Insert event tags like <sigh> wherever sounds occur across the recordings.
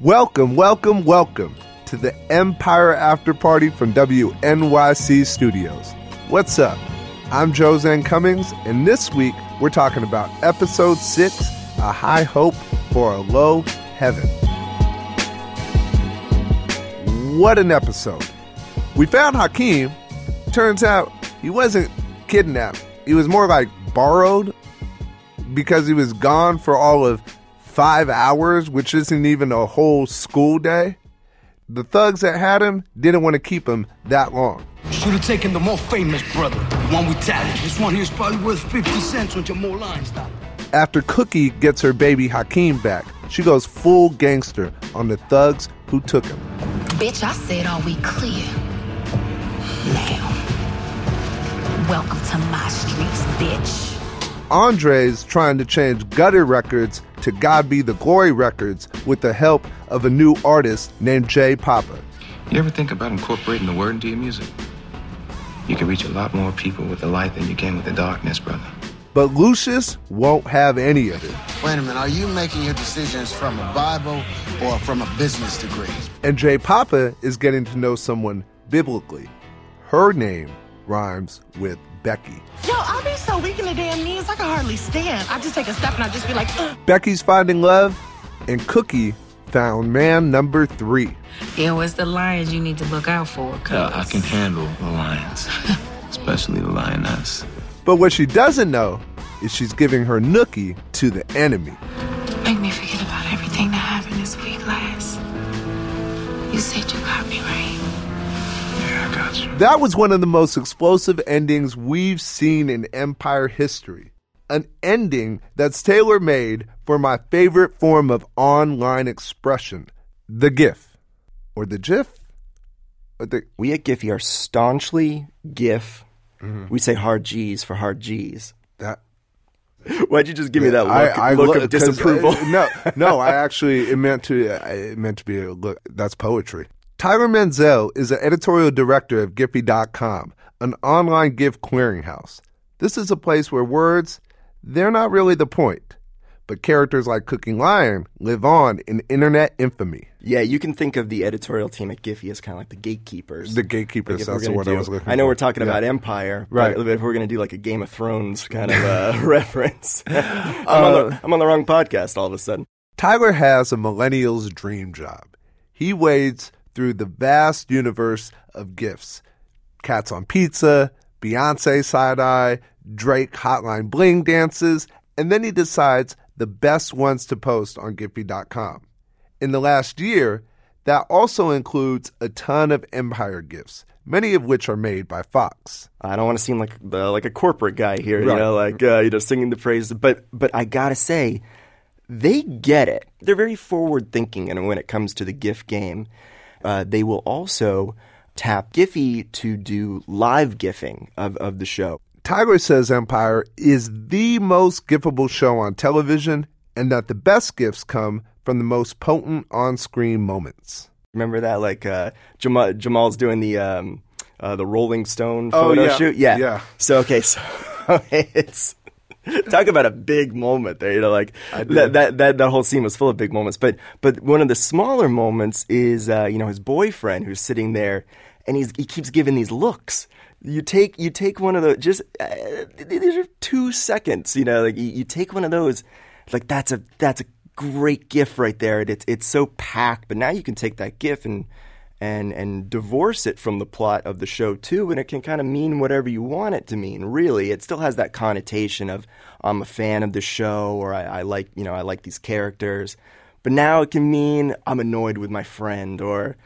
Welcome, welcome, welcome to the Empire After Party from WNYC Studios. What's up? I'm Jozen Cummings, and this week we're talking about episode 6 A High Hope for a Low Heaven. What an episode! We found Hakeem. Turns out he wasn't kidnapped, he was more like borrowed because he was gone for all of five hours, which isn't even a whole school day. The thugs that had him didn't want to keep him that long. Should have taken the more famous brother, the one with talent. This one here's probably worth 50 cents on your more line stop. After Cookie gets her baby Hakeem back, she goes full gangster on the thugs who took him. Bitch, I said are we clear? Now, welcome to my streets, bitch. Andre's trying to change Gutter Records to God Be the Glory Records with the help of a new artist named Jay Papa. You ever think about incorporating the word into your music? You can reach a lot more people with the light than you can with the darkness, brother. But Lucious won't have any of it. Wait a minute, are you making your decisions from a Bible or from a business degree? And Jay Papa is getting to know someone biblically. Her name rhymes with Becky. Yo, I'll be so weak in the damn knees, I can hardly stand. I just take a step and I just be like, Ugh. Becky's finding love, and Cookie found man number three. Yeah, what's the lions you need to look out for? Uh, I can handle the lions, <laughs> especially the lioness. But what she doesn't know is she's giving her nookie to the enemy. Make me forget about everything that happened this week last. You said Yeah, I. That was one of the most explosive endings we've seen in Empire history. An ending that's tailor made for my favorite form of online expression the GIF. Or the GIF? Or the, We at Giphy are staunchly GIF. We say hard G's for hard G's. that <laughs> Why'd you just give me that look, I, I look look- of 'cause, disapproval? uh, no, no, I <laughs> actually it meant to it meant to be a look. That's poetry. Tyler Menzel is an editorial director of Giphy.com, an online GIF clearinghouse. This is a place where words they're not really the point, but characters like Cookie Lyon live on in internet infamy. yeah, you can think of the editorial team at Giphy as kind of like the gatekeepers. The gatekeepers. Like that's the word I was looking I know for. we're talking Yeah. about Empire, Right. But if we're going to do like a Game of Thrones kind of uh, <laughs> reference, <laughs> I'm, on the, I'm on the wrong podcast all of a sudden. Tyler has a millennial's dream job. He wades through the vast universe of gifts Cats on Pizza, Beyonce Side Eye, Drake Hotline Bling dances, and then he decides the best ones to post on Giphy.com. In the last year, that also includes a ton of Empire gifts, many of which are made by Fox. I don't want to seem like the, like a corporate guy here, Right. you know, like uh, you know, singing the praises. But but I gotta say, they get it. They're very forward thinking, and when it comes to the GIF game, uh, they will also tap Giphy to do live gifting of, of the show. Tyler says Empire is the most giftable show on television and that the best gifts come from the most potent on screen moments. Remember that? Like uh, Jamal, Jamal's doing the um, uh, the Rolling Stone Oh, photo yeah. shoot. Yeah, Yeah. So okay, so okay, <laughs> it's <laughs> talk about a big moment there. You know, like that, that that that whole scene was full of big moments. But but one of the smaller moments is uh, you know his boyfriend who's sitting there and he's he keeps giving these looks. You take you take one of those just uh, these are two seconds. You know, like you, you take one of those. Like that's a that's a great gif right there. It's it's so packed. But now you can take that gif and and and divorce it from the plot of the show too, and it can kind of mean whatever you want it to mean. Really, it still has that connotation of I'm a fan of the show, or I, I like you know I like these characters. But now it can mean I'm annoyed with my friend, or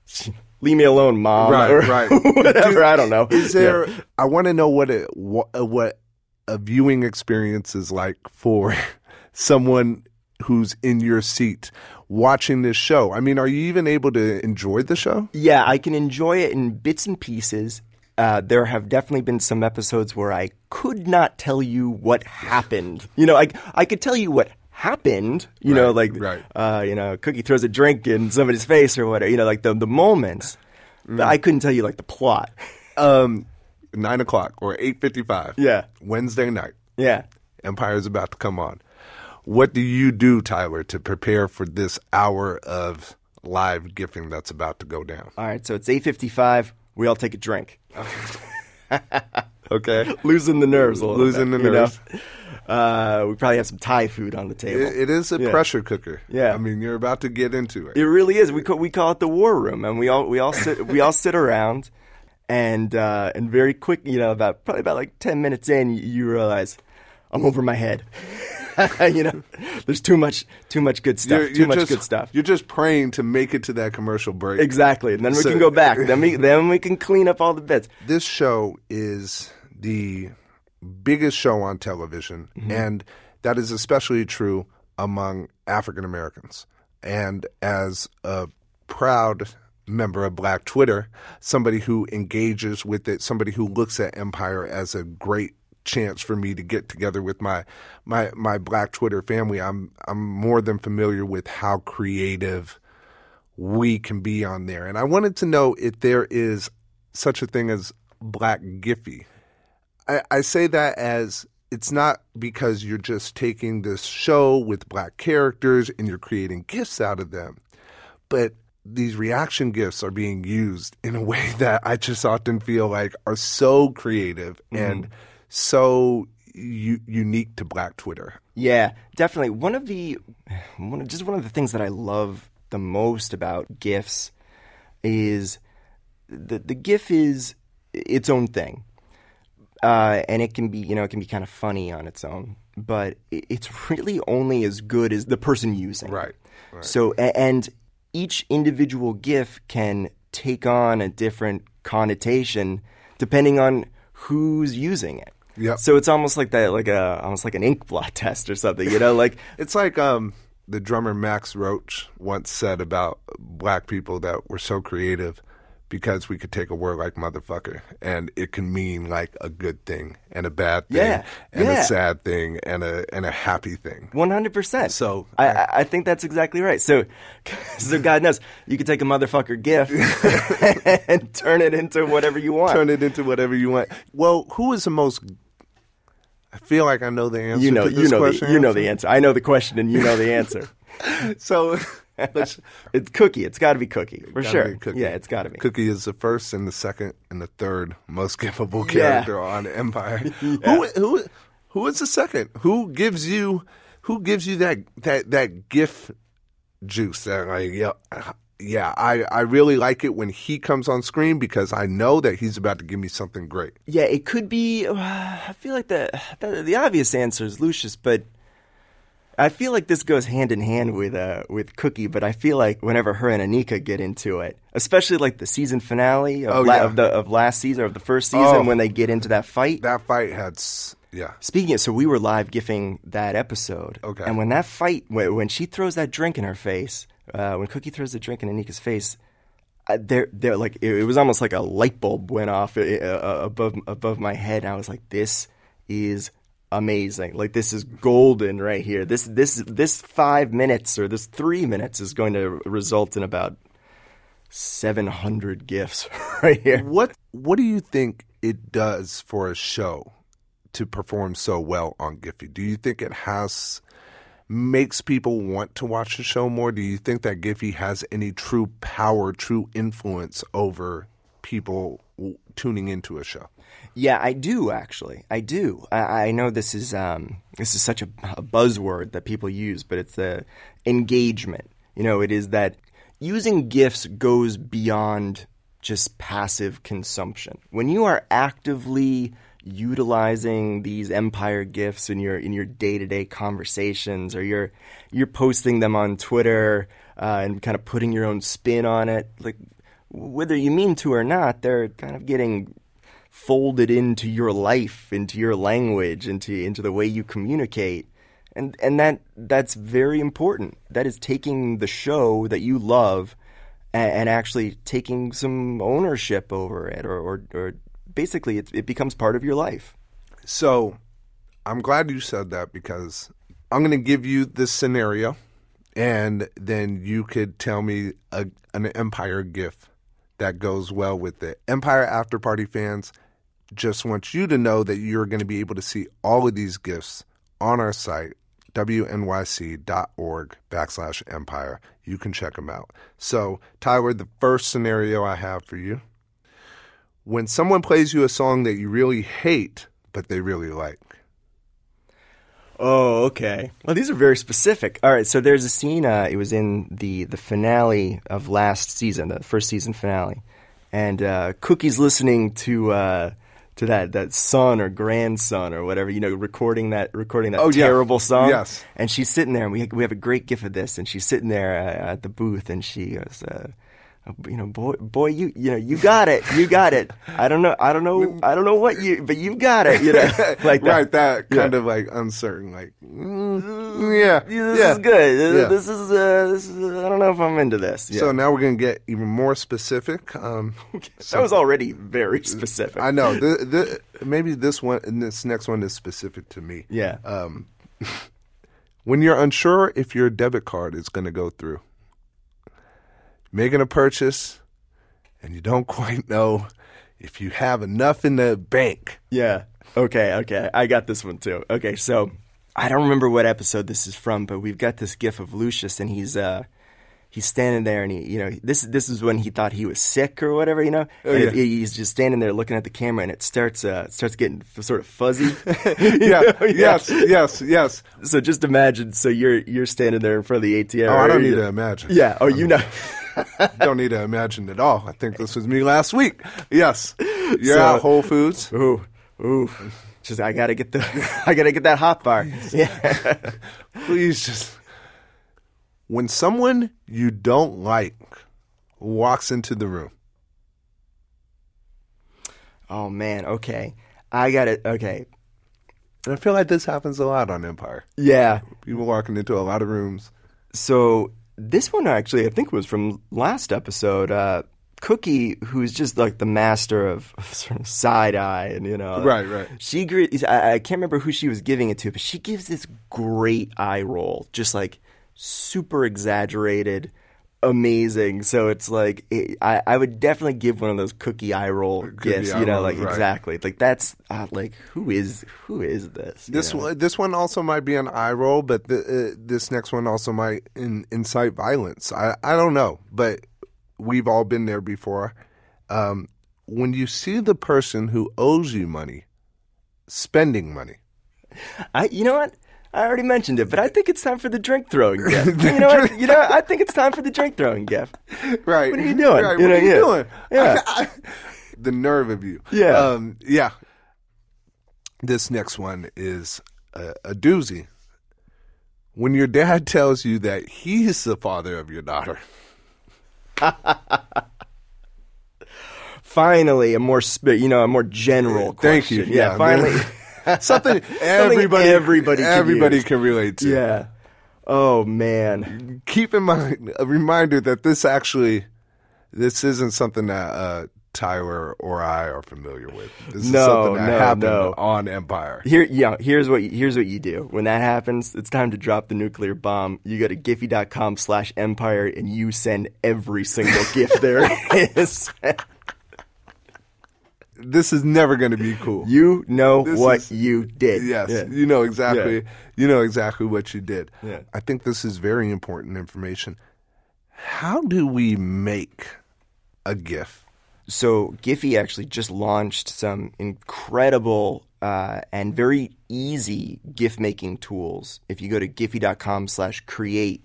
<laughs> leave me alone, mom, Right, or right. <laughs> whatever. Dude, I don't know. Is there? Yeah. I want to know what it what, what a viewing experience is like for <laughs> someone who's in your seat watching this show. I mean, are you even able to enjoy the show? Yeah, I can enjoy it in bits and pieces. Uh, there have definitely been some episodes where I could not tell you what happened. You know, I I could tell you what happened. You know, like right. uh, you know, Cookie throws a drink in somebody's face or whatever. You know, like the the moments. But I couldn't tell you like the plot. <laughs> Um, nine o'clock or eight fifty-five. Yeah. Wednesday night. Yeah. Empire is about to come on. What do you do, Tyler, to prepare for this hour of live gifting that's about to go down? All right, so it's 8:55. We all take a drink. <laughs> Okay. Losing the nerves a little Losing bit, the you know? nerves. <laughs> Uh, we probably have some Thai food on the table. It, it is a Yeah. pressure cooker. Yeah. I mean, you're about to get into it. It really is. We call, we call it the war room, and we all we all sit we all sit around, and uh, and very quick, you know, about probably about like ten minutes in, you, you realize I'm over my head. <laughs> you know, there's too much too much good stuff. too much just, good stuff. You're just praying to make it to that commercial break. Exactly, and then we So- can go back. <laughs> Then we then we can clean up all the bits. This show is the biggest show on television, Mm-hmm. and that is especially true among African Americans. And as a proud member of Black Twitter, somebody who engages with it, somebody who looks at Empire as a great chance for me to get together with my my my Black Twitter family, I'm I'm more than familiar with how creative we can be on there. And I wanted to know if there is such a thing as Black Giphy. I, I say that as it's not because you're just taking this show with black characters and you're creating gifts out of them, but these reaction gifts are being used in a way <laughs> that I just often feel like are so creative and mm-hmm. So u- unique to Black Twitter. Yeah, definitely. One of the one of, just one of the things that I love the most about GIFs is the the GIF is its own thing, uh, and it can be you know it can be kind of funny on its own, but it's really only as good as the person using. it. Right, So and each individual GIF can take on a different connotation depending on who's using it. Yep. So it's almost like that, like a almost like an ink blot <laughs> test or something. You know, like <laughs> It's like um, the drummer Max Roach once said about black people that were so creative because we could take a word like motherfucker and it can mean like a good thing and a bad thing Yeah, and yeah. a sad thing and a and a happy thing. one hundred percent. So- I, I I think that's exactly right. So, <laughs> so God knows you could take a motherfucker gift and turn it into whatever you want. Turn it into whatever you want. Well, who is the most? I feel like I know the answer. you know, to this you know, question. the, you know the answer. I know the question, and you know the answer. <laughs> So, <laughs> it's Cookie. It's got to be Cookie for sure. Cookie. Yeah, it's got to be. Cookie is the first and the second and the third most <laughs> giftable Yeah. character on Empire. Who who who is the second? Who gives you who gives you that that that gift juice that like yeah yeah I I really like it when he comes on screen because I know that he's about to give me something great. Yeah, it could be. Uh, I feel like the, the the obvious answer is Lucious, but I feel like this goes hand in hand with uh, with Cookie. But I feel like whenever her and Anika get into it, especially like the season finale of, Oh, la- yeah. of the of last season or of the first season, Oh. when they get into that fight. That fight had s- yeah. Speaking of, so we were live gifting that episode. Okay. And when that fight, when, when she throws that drink in her face, uh, when Cookie throws the drink in Anika's face, there, there, like it, it was almost like a light bulb went off uh, uh, above above my head, and I was like, "This is amazing! Like this is golden right here. This this this five minutes or this three minutes is going to result in about seven hundred gifts <laughs> right here." What what do you think it does for a show to perform so well on Giphy? Do you think it has makes people want to watch the show more? Do you think that Giphy has any true power, true influence over people tuning into a show? Yeah, I do actually. I do. I, I know this is um, this is such a, a buzzword that people use, but it's the engagement. You know, it is that using gifts goes beyond just passive consumption. When you are actively utilizing these empire gifts in your in your day to day conversations, or you're you're posting them on Twitter uh, and kind of putting your own spin on it, like whether you mean to or not, they're kind of getting folded into your life, into your language, into into the way you communicate. And and that that's very important. That is taking the show that you love and, and actually taking some ownership over it, or or, or basically it, it becomes part of your life. So I'm glad you said that because I'm going to give you this scenario, and then you could tell me a, an Empire gift that goes well with it. Empire After Party fans just want you to know that you're going to be able to see all of these gifts on our site wnyc.org backslash empire. You can check them out. So, Tyler, the first scenario I have for you when someone plays you a song that you really hate, but they really like. Oh, okay. Well, these are very specific. All right, so there's a scene. Uh, it was in the the finale of last season, the first season finale, and uh, Cookie's listening to uh, to that that son or grandson or whatever, you know, recording that recording that Oh, yeah. terrible song. Yes. And she's sitting there, and we we have a great gif of this, and she's sitting there uh, at the booth, and she goes. You know, boy, boy, you, you know, you got it, you got it. I don't know, I don't know, I don't know what you, but you got it, you know, <laughs> like that. right, that Yeah. kind of like uncertain, like, mm, yeah, Yeah, this yeah. is good. Yeah. This is uh, this is. Uh, I don't know if I'm into this. Yeah. So now we're gonna get even more specific. Um, <laughs> that was already very specific. I know. The, the, maybe this one and this next one is specific to me. Yeah. Um, <laughs> when you're unsure if your debit card is going to go through, making a purchase, and you don't <laughs> quite know if you have enough in the bank. yeah. Okay. Okay. I got this one too. Okay. So I don't remember what episode this is from, but we've got this gif of Lucious, and he's uh he's standing there, and he you know this this is when he thought he was sick or whatever, you know. Oh, yeah. he's just standing there looking at the camera, and it starts uh it starts getting f- sort of fuzzy. <laughs> <laughs> Yeah. Yes. Yes. Yes. So just imagine. So you're you're standing there in front of the ATM. Oh, I don't need you- to imagine. Yeah. Oh, you know. <laughs> don't need to imagine at all. I think this was me last week. Yes. You're So- Whole Foods. Ooh, ooh. Just I gotta get the <laughs> I gotta get that hot bar. Yeah. <laughs> Please just. When someone you don't like walks into the room, Oh man. Okay. I got it. Okay. and I feel like this happens a lot on Empire. Yeah. People walking into a lot of rooms. So this one actually, I think, was from last episode. Uh, Cookie, who's just like the master of, <laughs> of sort of side eye, and you know, Right, right. She, I, I can't remember who she was giving it to, but she gives this great eye roll, just like super exaggerated, amazing. So it's like it, I, I would definitely give one of those cookie eye roll gifts. eye You know, like right. exactly, like that's uh, like who is who is this? you This know? one, this one also might be an eye roll, but the, uh, this next one also might in, incite violence. I, I don't know, but we've all been there before. Um, when you see the person who owes you money spending money, I, you know what? I already mentioned it, but I think it's time for the drink throwing gift. <laughs> you know what? You know, I think it's time for the drink throwing gift. right? What are you doing? Right, You what know, are you yeah. doing? Yeah. I- <laughs> I- the nerve of you. Yeah. um, yeah. This next one is a, a doozy. When your dad <laughs> tells you that he's the father of your daughter. Finally, a more you know, a more general. Question. Thank you. Yeah, Yeah, finally. <laughs> <laughs> Something everybody everybody can everybody use. can relate to. yeah. Oh man. Keep in mind a reminder that this actually this isn't something that uh, Tyler or I are familiar with. This is No, something that no, happened no. on Empire. Here, yeah. Here's what here's what you do when that happens. It's time to drop the nuclear bomb. You go to Giphy.com slash Empire and you send every single gift there <laughs> is. This is never going to be cool. You know This what is- you did. Yes, Yeah. you know exactly. Yeah. You know exactly what you did. Yeah. I think this is very important information. How do we make a GIF? So Giphy actually just launched some incredible uh, and very easy GIF making tools. If you go to giphy.com slash create,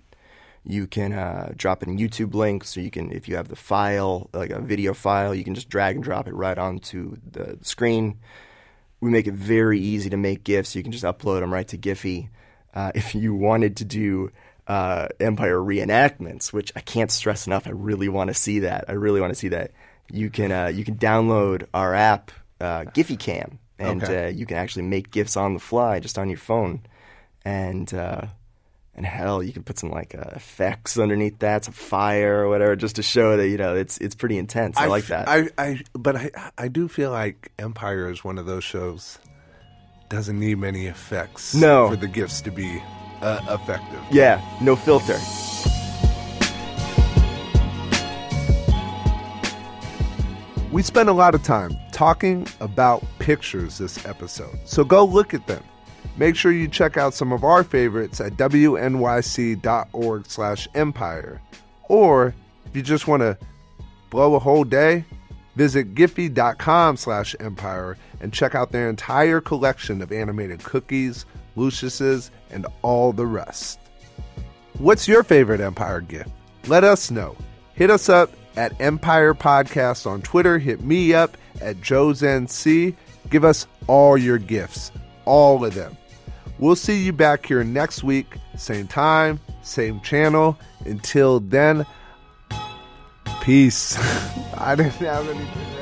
you can uh, drop in YouTube links. So you can, if you have the file, like a video file, you can just drag and drop it right onto the screen. We make it very easy to make GIFs. You can just upload them right to Giphy. Uh, <laughs> if you wanted to do uh, Empire reenactments, which I can't stress enough, I really want to see that. I really want to see that. You can uh, you can download our app, uh, GiphyCam, and Okay. uh, you can actually make GIFs on the fly just on your phone. And uh, and hell, you can put some like uh, effects underneath that, some fire or whatever, just to show that you know it's it's pretty intense. I, like that. I, I, but I, I do feel like Empire is one of those shows doesn't need many effects. No. for the gifts to be uh, effective. yeah, no filter. We spent a lot of time talking about pictures this episode, so go look at them. Make sure you check out some of our favorites at wnyc.org slash empire. Or if you just want to blow a whole day, visit giphy.com slash empire and check out their entire collection of animated cookies, Lucious's, and all the rest. What's your favorite Empire gift? Let us know. Hit us up at Empire Podcast on Twitter. Hit me up at JozenC. Give us all your gifts, all of them. We'll see you back here next week, same time, same channel. Until then, peace. <laughs> I didn't have anything.